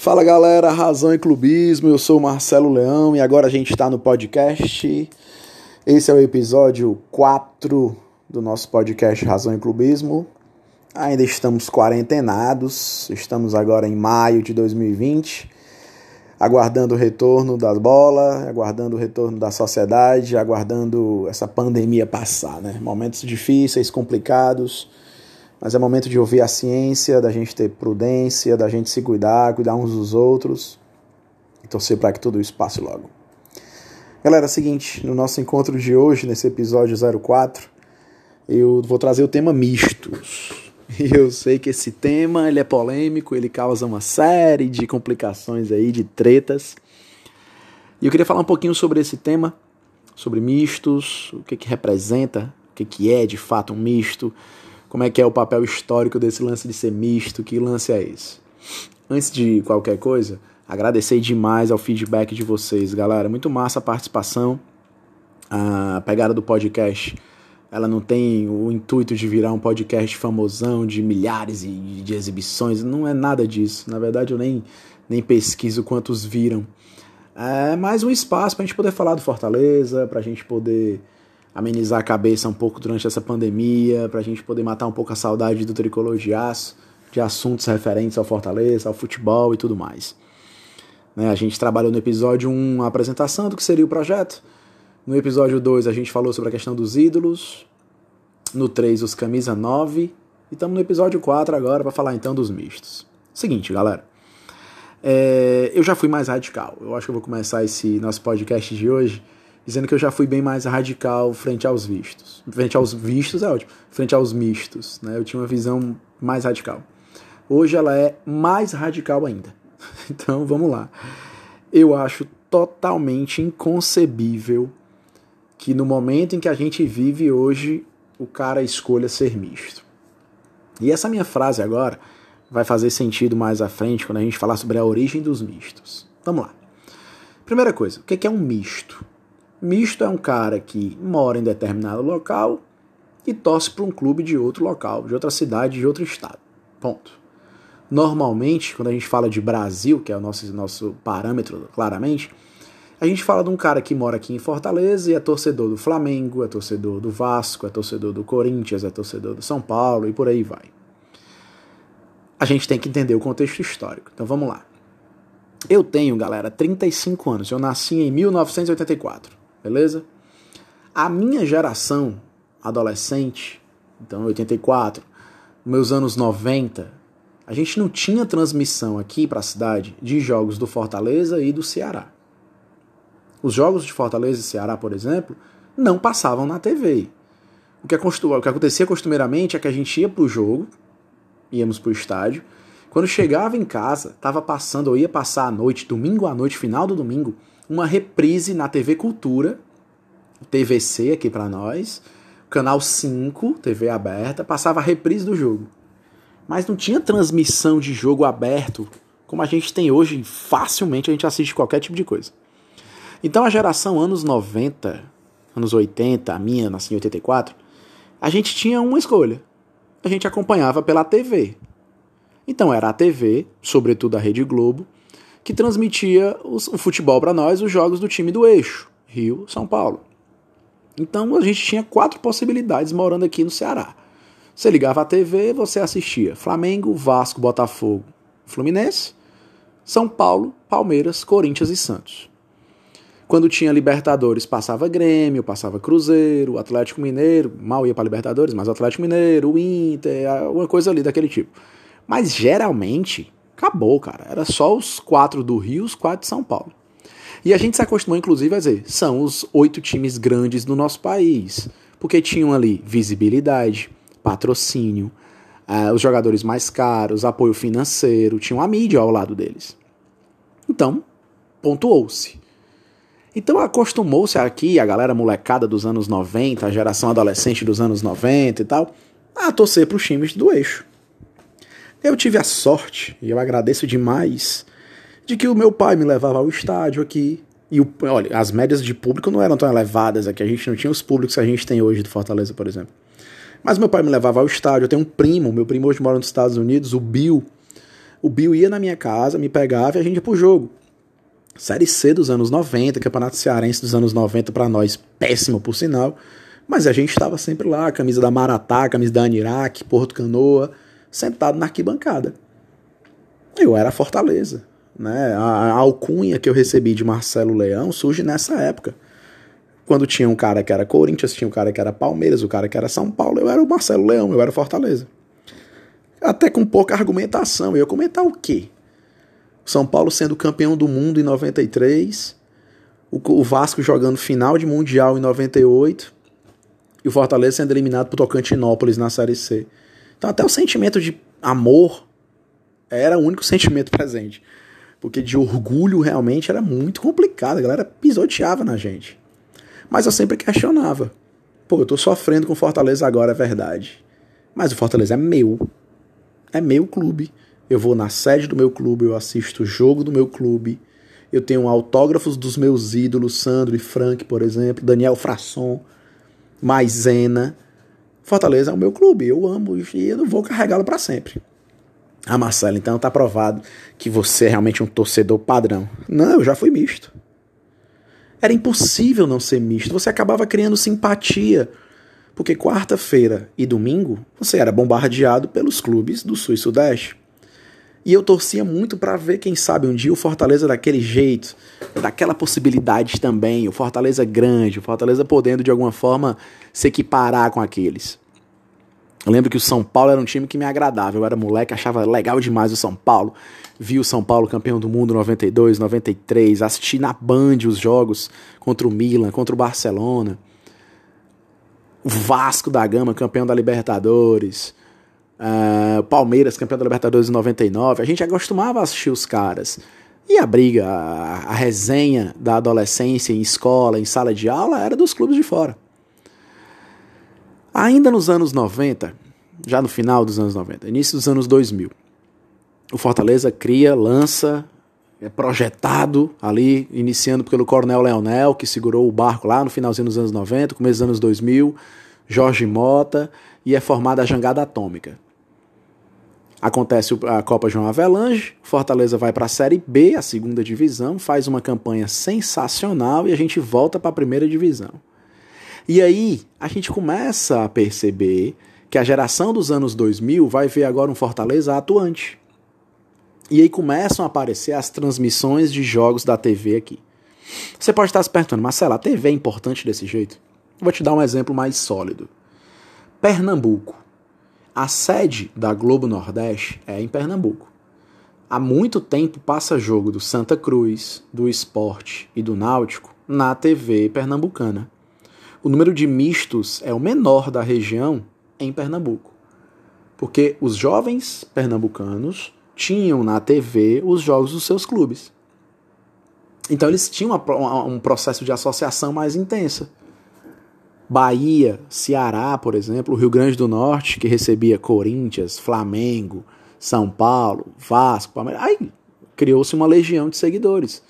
Fala galera, Razão e Clubismo, eu sou Marcelo Leão e agora a gente está no podcast. Esse é o episódio 4 do nosso podcast Razão e Clubismo. Ainda estamos quarentenados, estamos agora em maio de 2020, aguardando o retorno das bolas, aguardando o retorno da sociedade, aguardando essa pandemia passar, né? Momentos difíceis, complicados mas é momento de ouvir a ciência, da gente ter prudência, da gente se cuidar, cuidar uns dos outros e torcer para que tudo isso passe logo. Galera, é o seguinte, no nosso encontro de hoje, nesse episódio 04, eu vou trazer o tema mistos. E eu sei que esse tema ele é polêmico, ele causa uma série de complicações aí, de tretas. E eu queria falar um pouquinho sobre esse tema, sobre mistos, o que, que representa, o que, que é de fato um misto, como é que é o papel histórico desse lance de ser misto, que lance é esse? Antes de qualquer coisa, agradecer demais ao feedback de vocês, galera. Muito massa a participação. A pegada do podcast, ela não tem o intuito de virar um podcast famosão de milhares de exibições, não é nada disso. Na verdade, eu nem, nem pesquiso quantos viram. É mais um espaço para a gente poder falar do Fortaleza, para a gente poder amenizar a cabeça um pouco durante essa pandemia, para a gente poder matar um pouco a saudade do tricolor de aço, de assuntos referentes ao Fortaleza, ao futebol e tudo mais. Né, a gente trabalhou no episódio 1 a apresentação do que seria o projeto. No episódio 2 a gente falou sobre a questão dos ídolos. No 3 os camisa 9. E estamos no episódio 4 agora para falar então dos mistos. Seguinte, galera. É, eu já fui mais radical. Eu acho que eu vou começar esse nosso podcast de hoje dizendo que eu já fui bem mais radical frente aos vistos. Frente aos vistos é ótimo, frente aos mistos, né? Eu tinha uma visão mais radical. Hoje ela é mais radical ainda. Então vamos lá. Eu acho totalmente inconcebível que no momento em que a gente vive hoje o cara escolha ser misto. E essa minha frase agora vai fazer sentido mais à frente quando a gente falar sobre a origem dos mistos. Vamos lá. Primeira coisa, o que é um misto? Misto é um cara que mora em determinado local e torce para um clube de outro local, de outra cidade, de outro estado. Ponto. Normalmente, quando a gente fala de Brasil, que é o nosso, nosso parâmetro, claramente, a gente fala de um cara que mora aqui em Fortaleza e é torcedor do Flamengo, é torcedor do Vasco, é torcedor do Corinthians, é torcedor do São Paulo e por aí vai. A gente tem que entender o contexto histórico. Então vamos lá. Eu tenho, galera, 35 anos. Eu nasci em 1984 beleza? A minha geração adolescente, então 84, meus anos 90, a gente não tinha transmissão aqui para a cidade de jogos do Fortaleza e do Ceará. Os jogos de Fortaleza e Ceará, por exemplo, não passavam na TV. O que, o que acontecia costumeiramente é que a gente ia para o jogo, íamos para o estádio, quando chegava em casa, estava passando, ou ia passar a noite, domingo à noite, final do domingo, uma reprise na TV Cultura, TVC aqui para nós, canal 5, TV aberta, passava a reprise do jogo. Mas não tinha transmissão de jogo aberto como a gente tem hoje, facilmente a gente assiste qualquer tipo de coisa. Então a geração anos 90, anos 80, a minha nasci em 84, a gente tinha uma escolha. A gente acompanhava pela TV. Então era a TV, sobretudo a Rede Globo, que transmitia o futebol para nós, os jogos do time do eixo, Rio, São Paulo. Então a gente tinha quatro possibilidades morando aqui no Ceará. Você ligava a TV, você assistia Flamengo, Vasco, Botafogo, Fluminense, São Paulo, Palmeiras, Corinthians e Santos. Quando tinha Libertadores, passava Grêmio, passava Cruzeiro, Atlético Mineiro, mal ia para Libertadores, mas Atlético Mineiro, o Inter, alguma coisa ali daquele tipo. Mas geralmente acabou, cara. Era só os quatro do Rio, os quatro de São Paulo. E a gente se acostumou, inclusive, a dizer, são os oito times grandes do nosso país. Porque tinham ali visibilidade, patrocínio, uh, os jogadores mais caros, apoio financeiro, tinham a mídia ao lado deles. Então, pontuou-se. Então acostumou-se aqui, a galera molecada dos anos 90, a geração adolescente dos anos 90 e tal, a torcer para os times do eixo. Eu tive a sorte, e eu agradeço demais, de que o meu pai me levava ao estádio aqui. E o, olha, as médias de público não eram tão elevadas aqui, a gente não tinha os públicos que a gente tem hoje do Fortaleza, por exemplo. Mas meu pai me levava ao estádio, eu tenho um primo, meu primo hoje mora nos Estados Unidos, o Bill. O Bill ia na minha casa, me pegava e a gente ia pro jogo. Série C dos anos 90, Campeonato Cearense dos anos 90 para nós, péssimo por sinal. Mas a gente estava sempre lá, camisa da Maratá, camisa da Anirac, Porto Canoa, sentado na arquibancada. Eu era Fortaleza. Né? A, alcunha que eu recebi de Marcelo Leão surge nessa época. Quando tinha um cara que era Corinthians, tinha um cara que era Palmeiras, o cara que era São Paulo, eu era o Marcelo Leão, eu era Fortaleza. Até com pouca argumentação. Eu ia comentar o quê? São Paulo sendo campeão do mundo em 93, o Vasco jogando final de Mundial em 98 e o Fortaleza sendo eliminado por Tocantinópolis na Série C. Então até o sentimento de amor era o único sentimento presente. Porque de orgulho realmente era muito complicado, a galera pisoteava na gente. Mas eu sempre questionava. Pô, eu tô sofrendo com Fortaleza agora, é verdade. Mas o Fortaleza é meu. É meu clube. Eu vou na sede do meu clube, eu assisto o jogo do meu clube. Eu tenho autógrafos dos meus ídolos, Sandro e Frank, por exemplo, Daniel Frasson, Maisena. Fortaleza é o meu clube, eu amo e eu não vou carregá-lo para sempre. Ah, Marcelo, então tá provado que você é realmente um torcedor padrão. Não, eu já fui misto. Era impossível não ser misto. Você acabava criando simpatia. Porque quarta-feira e domingo você era bombardeado pelos clubes do Sul e Sudeste. E eu torcia muito para ver, quem sabe, um dia o Fortaleza daquele jeito, daquela possibilidade também, o Fortaleza grande, o Fortaleza podendo de alguma forma se equiparar com aqueles. Eu lembro que o São Paulo era um time que me agradava. Eu era moleque, achava legal demais o São Paulo. Vi o São Paulo campeão do mundo 92, 93, assisti na Band os jogos contra o Milan, contra o Barcelona. O Vasco da Gama, campeão da Libertadores. Uh, Palmeiras, campeão da Libertadores em 99. A gente acostumava a assistir os caras. E a briga, a, a resenha da adolescência em escola, em sala de aula, era dos clubes de fora. Ainda nos anos 90, já no final dos anos 90, início dos anos 2000, o Fortaleza cria, lança, é projetado ali, iniciando pelo Coronel Leonel, que segurou o barco lá no finalzinho dos anos 90, começo dos anos 2000, Jorge Mota, e é formada a Jangada Atômica. Acontece a Copa João Avelange, Fortaleza vai para a Série B, a segunda divisão, faz uma campanha sensacional e a gente volta para a primeira divisão. E aí a gente começa a perceber que a geração dos anos 2000 vai ver agora um Fortaleza atuante. E aí começam a aparecer as transmissões de jogos da TV aqui. Você pode estar se perguntando, Marcelo, a TV é importante desse jeito? Vou te dar um exemplo mais sólido. Pernambuco. A sede da Globo Nordeste é em Pernambuco. Há muito tempo passa jogo do Santa Cruz, do Esporte e do Náutico na TV pernambucana o número de mistos é o menor da região em Pernambuco. Porque os jovens pernambucanos tinham na TV os jogos dos seus clubes. Então eles tinham um processo de associação mais intensa. Bahia, Ceará, por exemplo, Rio Grande do Norte, que recebia Corinthians, Flamengo, São Paulo, Vasco, Palmeiras. Aí criou-se uma legião de seguidores.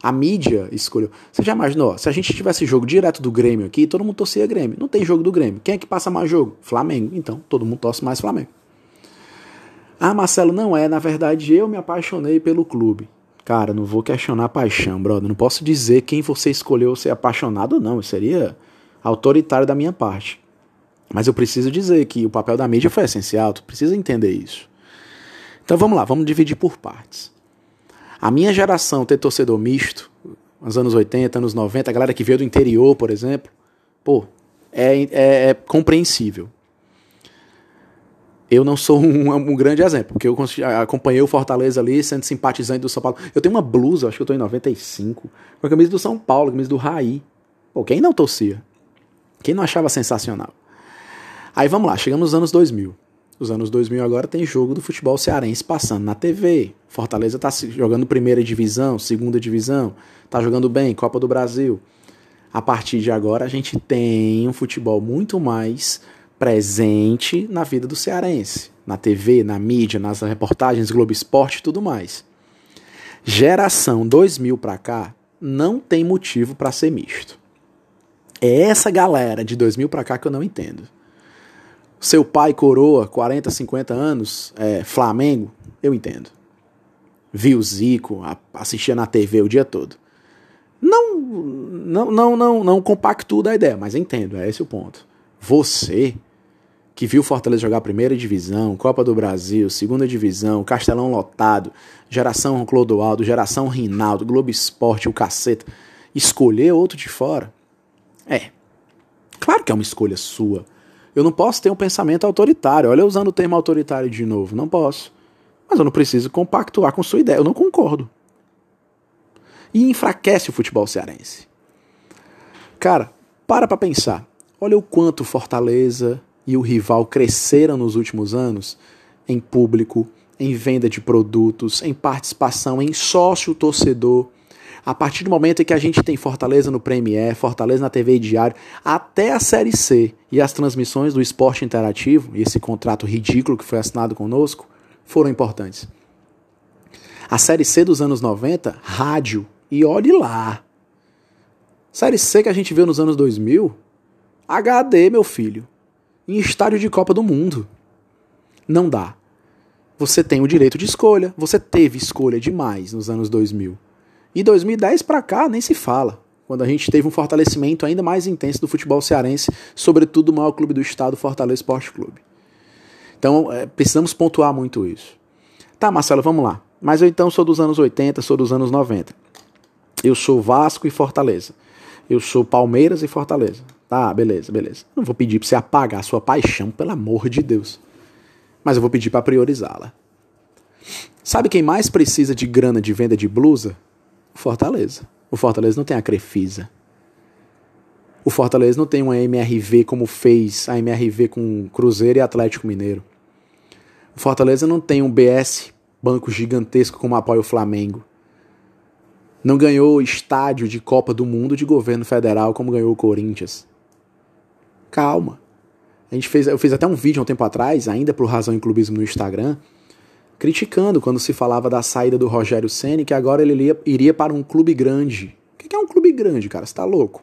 A mídia escolheu. Você já imaginou? Se a gente tivesse jogo direto do Grêmio aqui, todo mundo torcia Grêmio. Não tem jogo do Grêmio. Quem é que passa mais jogo? Flamengo. Então, todo mundo torce mais Flamengo. Ah, Marcelo, não é. Na verdade, eu me apaixonei pelo clube. Cara, não vou questionar a paixão, brother. Não posso dizer quem você escolheu ser apaixonado ou não. Seria autoritário da minha parte. Mas eu preciso dizer que o papel da mídia foi essencial. Tu precisa entender isso. Então vamos lá, vamos dividir por partes. A minha geração ter torcedor misto, nos anos 80, anos 90, a galera que veio do interior, por exemplo, pô, é, é, é compreensível. Eu não sou um, um, grande exemplo, porque eu acompanhei o Fortaleza ali, sendo simpatizante do São Paulo. Eu tenho uma blusa, acho que eu tô em 95, com a camisa do São Paulo, a camisa do Raí. Pô, quem não torcia? Quem não achava sensacional? Aí vamos lá, chegamos nos anos 2000. Os anos 2000 agora tem jogo do futebol cearense passando na TV. Fortaleza está jogando primeira divisão, segunda divisão, está jogando bem, Copa do Brasil. A partir de agora a gente tem um futebol muito mais presente na vida do cearense, na TV, na mídia, nas reportagens, Globo Esporte e tudo mais. Geração 2000 para cá não tem motivo para ser misto. É essa galera de 2000 para cá que eu não entendo seu pai coroa, 40, 50 anos, é, Flamengo, eu entendo. via o Zico, assistia na TV o dia todo. Não, não, não, não, não compactuo da ideia, mas entendo, é esse o ponto. Você que viu Fortaleza jogar primeira divisão, Copa do Brasil, segunda divisão, Castelão lotado, geração Clodoaldo, geração Rinaldo, Globo Esporte, o caceta, escolher outro de fora? É. Claro que é uma escolha sua. Eu não posso ter um pensamento autoritário. Olha, usando o termo autoritário de novo, não posso. Mas eu não preciso compactuar com sua ideia. Eu não concordo. E enfraquece o futebol cearense. Cara, para pra pensar. Olha o quanto Fortaleza e o rival cresceram nos últimos anos em público, em venda de produtos, em participação, em sócio torcedor. A partir do momento em que a gente tem Fortaleza no Premier, Fortaleza na TV Diário, até a Série C e as transmissões do esporte interativo, e esse contrato ridículo que foi assinado conosco, foram importantes. A Série C dos anos 90, rádio, e olhe lá. Série C que a gente viu nos anos 2000, HD, meu filho em estádio de Copa do Mundo. Não dá. Você tem o direito de escolha. Você teve escolha demais nos anos 2000. E 2010 para cá nem se fala. Quando a gente teve um fortalecimento ainda mais intenso do futebol cearense, sobretudo o maior clube do estado, Fortaleza Esporte Clube. Então, é, precisamos pontuar muito isso. Tá, Marcelo, vamos lá. Mas eu então sou dos anos 80, sou dos anos 90. Eu sou Vasco e Fortaleza. Eu sou Palmeiras e Fortaleza. Tá, beleza, beleza. Não vou pedir pra você apagar a sua paixão, pelo amor de Deus. Mas eu vou pedir para priorizá-la. Sabe quem mais precisa de grana de venda de blusa? O Fortaleza. O Fortaleza não tem a Crefisa. O Fortaleza não tem uma MRV como fez a MRV com Cruzeiro e Atlético Mineiro. O Fortaleza não tem um BS, banco gigantesco como apoia o Flamengo. Não ganhou estádio de Copa do Mundo de governo federal como ganhou o Corinthians. Calma. A gente fez, eu fiz até um vídeo há um tempo atrás, ainda pro Razão em Clubismo no Instagram, criticando quando se falava da saída do Rogério Ceni, que agora ele iria, para um clube grande. O que é um clube grande, cara? Você tá louco?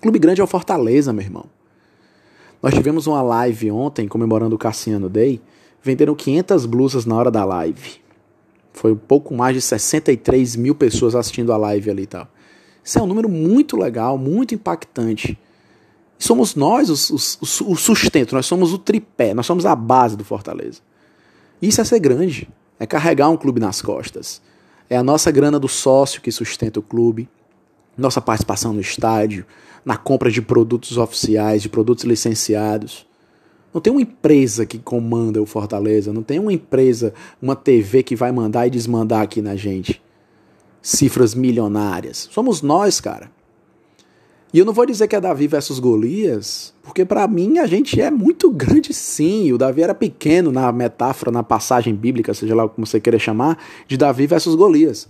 Clube grande é o Fortaleza, meu irmão. Nós tivemos uma live ontem comemorando o Cassiano Day. Venderam 500 blusas na hora da live. Foi um pouco mais de 63 mil pessoas assistindo a live ali e tal. Isso é um número muito legal, muito impactante. Somos nós os, os, o sustento, nós somos o tripé, nós somos a base do Fortaleza. Isso é ser grande, é carregar um clube nas costas. É a nossa grana do sócio que sustenta o clube, nossa participação no estádio, na compra de produtos oficiais, de produtos licenciados. Não tem uma empresa que comanda o Fortaleza, não tem uma empresa, uma TV que vai mandar e desmandar aqui na gente. Cifras milionárias. Somos nós, cara. E eu não vou dizer que é Davi versus Golias, porque para mim a gente é muito grande sim. O Davi era pequeno na metáfora, na passagem bíblica, seja lá como você queira chamar, de Davi versus Golias.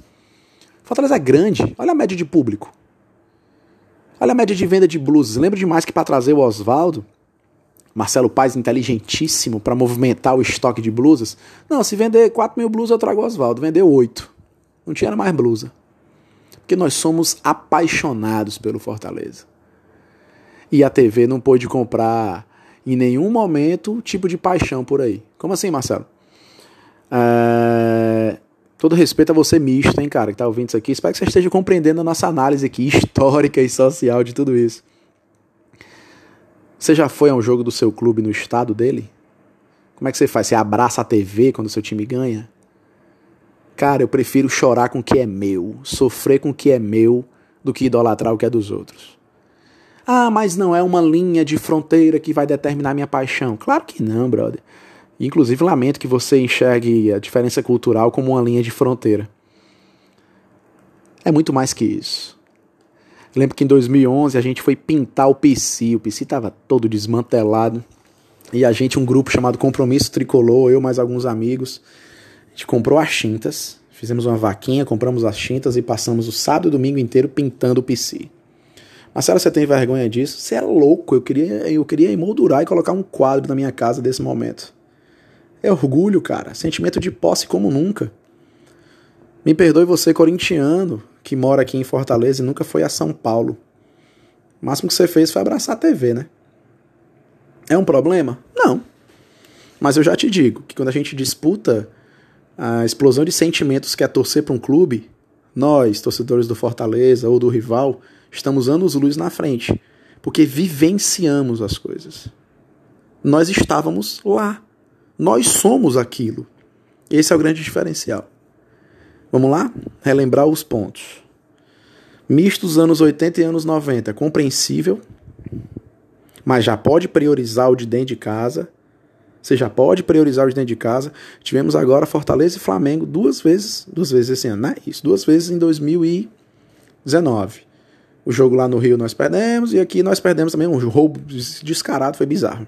Fortaleza é grande, olha a média de público. Olha a média de venda de blusas. Lembro demais que para trazer o Oswaldo, Marcelo Paz inteligentíssimo para movimentar o estoque de blusas. Não, se vender 4 mil blusas eu trago o Oswaldo. Vendeu 8. Não tinha mais blusa. Porque nós somos apaixonados pelo Fortaleza. E a TV não pôde comprar em nenhum momento tipo de paixão por aí. Como assim, Marcelo? É... Todo respeito a você misto, hein, cara, que tá ouvindo isso aqui. Espero que você esteja compreendendo a nossa análise aqui, histórica e social de tudo isso. Você já foi a um jogo do seu clube no estado dele? Como é que você faz? Você abraça a TV quando seu time ganha? Cara, eu prefiro chorar com o que é meu, sofrer com o que é meu, do que idolatrar o que é dos outros. Ah, mas não é uma linha de fronteira que vai determinar minha paixão. Claro que não, brother. Inclusive, lamento que você enxergue a diferença cultural como uma linha de fronteira. É muito mais que isso. lembro que em 2011 a gente foi pintar o PC. O PC estava todo desmantelado. E a gente, um grupo chamado Compromisso Tricolor, eu mais alguns amigos, gente comprou as tintas, fizemos uma vaquinha, compramos as tintas e passamos o sábado e domingo inteiro pintando o PC. Marcelo, você tem vergonha disso? Você é louco, eu queria, eu queria emoldurar e colocar um quadro na minha casa desse momento. É orgulho, cara, sentimento de posse como nunca. Me perdoe você, corintiano, que mora aqui em Fortaleza e nunca foi a São Paulo. O máximo que você fez foi abraçar a TV, né? É um problema? Não. Mas eu já te digo que quando a gente disputa a explosão de sentimentos que é torcer para um clube, nós, torcedores do Fortaleza ou do rival, estamos anos-luz na frente, porque vivenciamos as coisas. Nós estávamos lá. Nós somos aquilo. Esse é o grande diferencial. Vamos lá? Relembrar os pontos. Mistos anos 80 e anos 90, compreensível, mas já pode priorizar o de dentro de casa. Você já pode priorizar o de dentro de casa. Tivemos agora Fortaleza e Flamengo duas vezes, duas vezes esse ano, né? Isso, duas vezes em 2019. O jogo lá no Rio nós perdemos e aqui nós perdemos também um roubo descarado, foi bizarro.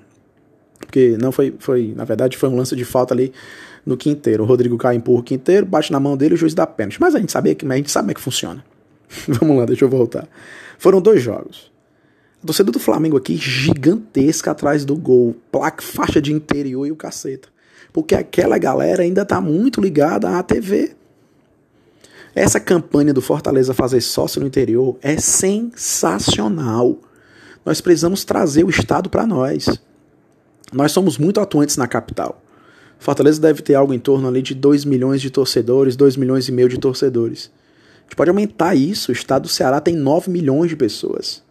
Porque não foi, foi, na verdade, foi um lance de falta ali no quinteiro. O Rodrigo cai, empurra o quinteiro, bate na mão dele e o juiz dá pênalti. Mas a gente sabia que a gente sabe como é que funciona. Vamos lá, deixa eu voltar. Foram dois jogos. A torcida do Flamengo aqui gigantesca atrás do gol, placa, faixa de interior e o caceta. Porque aquela galera ainda tá muito ligada à TV. Essa campanha do Fortaleza fazer sócio no interior é sensacional. Nós precisamos trazer o Estado para nós. Nós somos muito atuantes na capital. Fortaleza deve ter algo em torno ali de 2 milhões de torcedores, 2 milhões e meio de torcedores. A gente pode aumentar isso. O estado do Ceará tem 9 milhões de pessoas.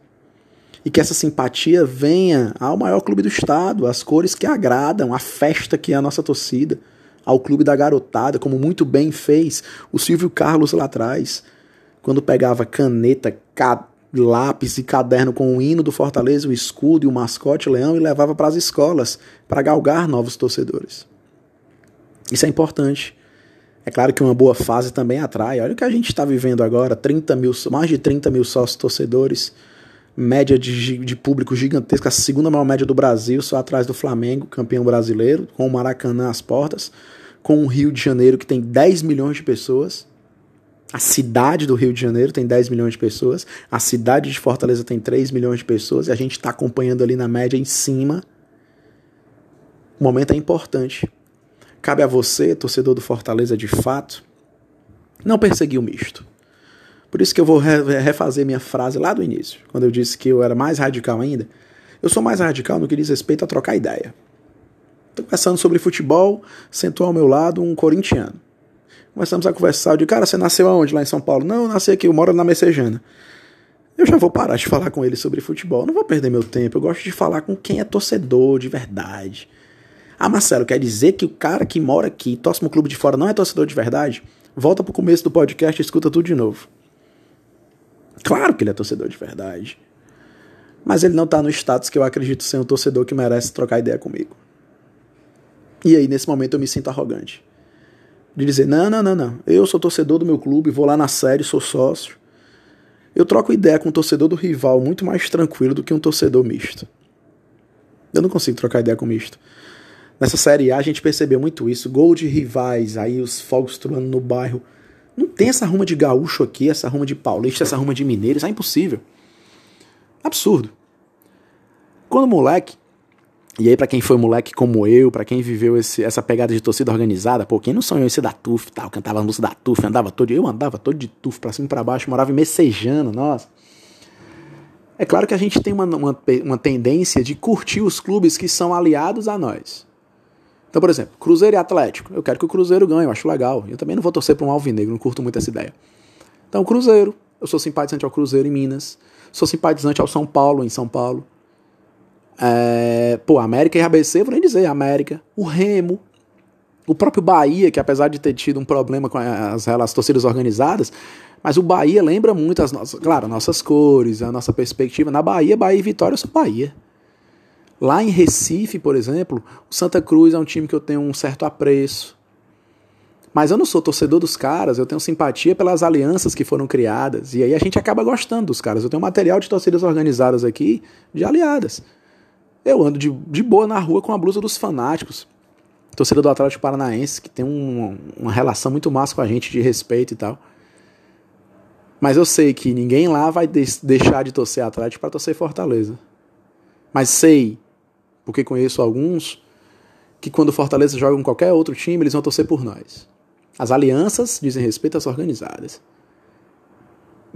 E que essa simpatia venha ao maior clube do estado, às cores que agradam, à festa que é a nossa torcida, ao clube da garotada, como muito bem fez o Silvio Carlos lá atrás, quando pegava caneta, lápis e caderno com o hino do Fortaleza, o escudo e o mascote leão e levava para as escolas para galgar novos torcedores. Isso é importante. É claro que uma boa fase também atrai. Olha o que a gente está vivendo agora: 30 mil, mais de 30 mil sócios torcedores, média de, de público gigantesca, a segunda maior média do Brasil, só atrás do Flamengo, campeão brasileiro, com o Maracanã às portas, com o Rio de Janeiro, que tem 10 milhões de pessoas. A cidade do Rio de Janeiro tem 10 milhões de pessoas, a cidade de Fortaleza tem 3 milhões de pessoas, e a gente está acompanhando ali na média em cima. O momento é importante. Cabe a você, torcedor do Fortaleza de fato, não perseguir o misto. Por isso que eu vou refazer minha frase lá do início, quando eu disse que eu era mais radical ainda. Eu sou mais radical no que diz respeito a trocar ideia. Estou conversando sobre futebol, sentou ao meu lado um corintiano. Começamos a conversar, eu digo, cara, você nasceu aonde lá em São Paulo? Não, eu nasci aqui, eu moro na Messejana. Eu já vou parar de falar com ele sobre futebol, não vou perder meu tempo, eu gosto de falar com quem é torcedor de verdade ah, Marcelo, quer dizer que o cara que mora aqui, torce no clube de fora, não é torcedor de verdade? Volta pro começo do podcast e escuta tudo de novo. Claro que ele é torcedor de verdade. Mas ele não tá no status que eu acredito ser um torcedor que merece trocar ideia comigo. E aí, nesse momento, eu me sinto arrogante. De dizer, não, não, não, não. Eu sou torcedor do meu clube, vou lá na série, sou sócio. Eu troco ideia com um torcedor do rival muito mais tranquilo do que um torcedor misto. Eu não consigo trocar ideia com misto. Nessa Série A a gente percebeu muito isso. Gol de rivais, aí os fogos troando no bairro. Não tem essa ruma de gaúcho aqui, essa ruma de paulista, essa ruma de mineiro. Isso é impossível. Absurdo. Quando moleque, e aí para quem foi moleque como eu, para quem viveu esse, essa pegada de torcida organizada, pô, quem não sonhou em ser da TUF tal, cantava a música da TUF, andava todo, eu andava todo de TUF pra cima e pra baixo, morava em Messejano, nossa. É claro que a gente tem uma, uma, uma tendência de curtir os clubes que são aliados a nós. Então, por exemplo, Cruzeiro e Atlético. Eu quero que o Cruzeiro ganhe, eu acho legal. Eu também não vou torcer para um alvinegro, não curto muito essa ideia. Então, Cruzeiro. Eu sou simpatizante ao Cruzeiro em Minas. Sou simpatizante ao São Paulo em São Paulo. É, pô, América e ABC, vou nem dizer América. O Remo. O próprio Bahia, que apesar de ter tido um problema com as, as torcidas organizadas, mas o Bahia lembra muito as nossas, claro, nossas cores, a nossa perspectiva. Na Bahia, Bahia e Vitória, eu sou Bahia. Lá em Recife, por exemplo, o Santa Cruz é um time que eu tenho um certo apreço. Mas eu não sou torcedor dos caras, eu tenho simpatia pelas alianças que foram criadas. E aí a gente acaba gostando dos caras. Eu tenho material de torcidas organizadas aqui, de aliadas. Eu ando de, de boa na rua com a blusa dos fanáticos. Torcedor do Atlético Paranaense, que tem um, uma relação muito massa com a gente de respeito e tal. Mas eu sei que ninguém lá vai de deixar de torcer Atlético para torcer Fortaleza. Mas sei porque conheço alguns que quando Fortaleza joga com qualquer outro time, eles vão torcer por nós. As alianças dizem respeito às organizadas.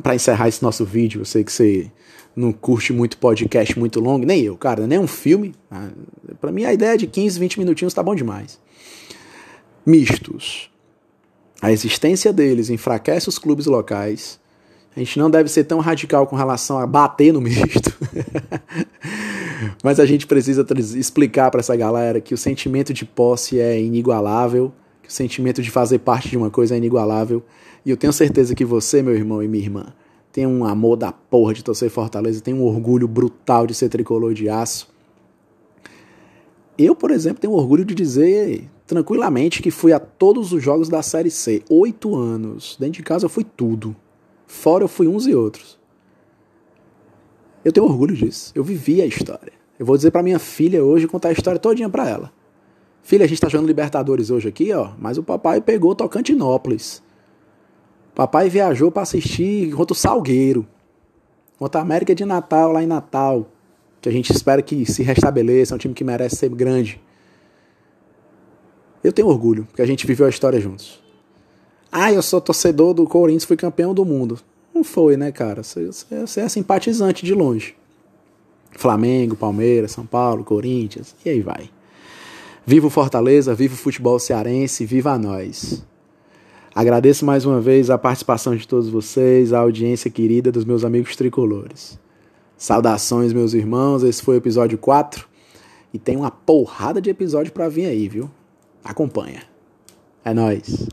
Para encerrar esse nosso vídeo, eu sei que você não curte muito podcast muito longo, nem eu, cara, nem um filme. Tá? Para mim a ideia de 15, 20 minutinhos tá bom demais. Mistos. a existência deles enfraquece os clubes locais. A gente não deve ser tão radical com relação a bater no misto. Mas a gente precisa explicar para essa galera que o sentimento de posse é inigualável, que o sentimento de fazer parte de uma coisa é inigualável. E eu tenho certeza que você, meu irmão e minha irmã, tem um amor da porra de torcer Fortaleza, tem um orgulho brutal de ser tricolor de aço. Eu, por exemplo, tenho orgulho de dizer tranquilamente que fui a todos os jogos da Série C. Oito anos. Dentro de casa eu fui tudo. Fora eu fui uns e outros. Eu tenho orgulho disso. Eu vivi a história. Eu vou dizer para minha filha hoje, contar a história todinha para ela. Filha, a gente tá jogando Libertadores hoje aqui, ó, mas o papai pegou Tocantinópolis. Papai viajou para assistir contra o Salgueiro. Contra a América de Natal, lá em Natal. Que a gente espera que se restabeleça, é um time que merece ser grande. Eu tenho orgulho, porque a gente viveu a história juntos. Ah, eu sou torcedor do Corinthians, fui campeão do mundo. Não foi, né, cara? Você, é simpatizante de longe. Flamengo, Palmeiras, São Paulo, Corinthians, e aí vai. Viva o Fortaleza, viva o futebol cearense, viva nós. Agradeço mais uma vez a participação de todos vocês, a audiência querida dos meus amigos tricolores. Saudações, meus irmãos. Esse foi o episódio 4 e tem uma porrada de episódio para vir aí, viu? Acompanha. É nós.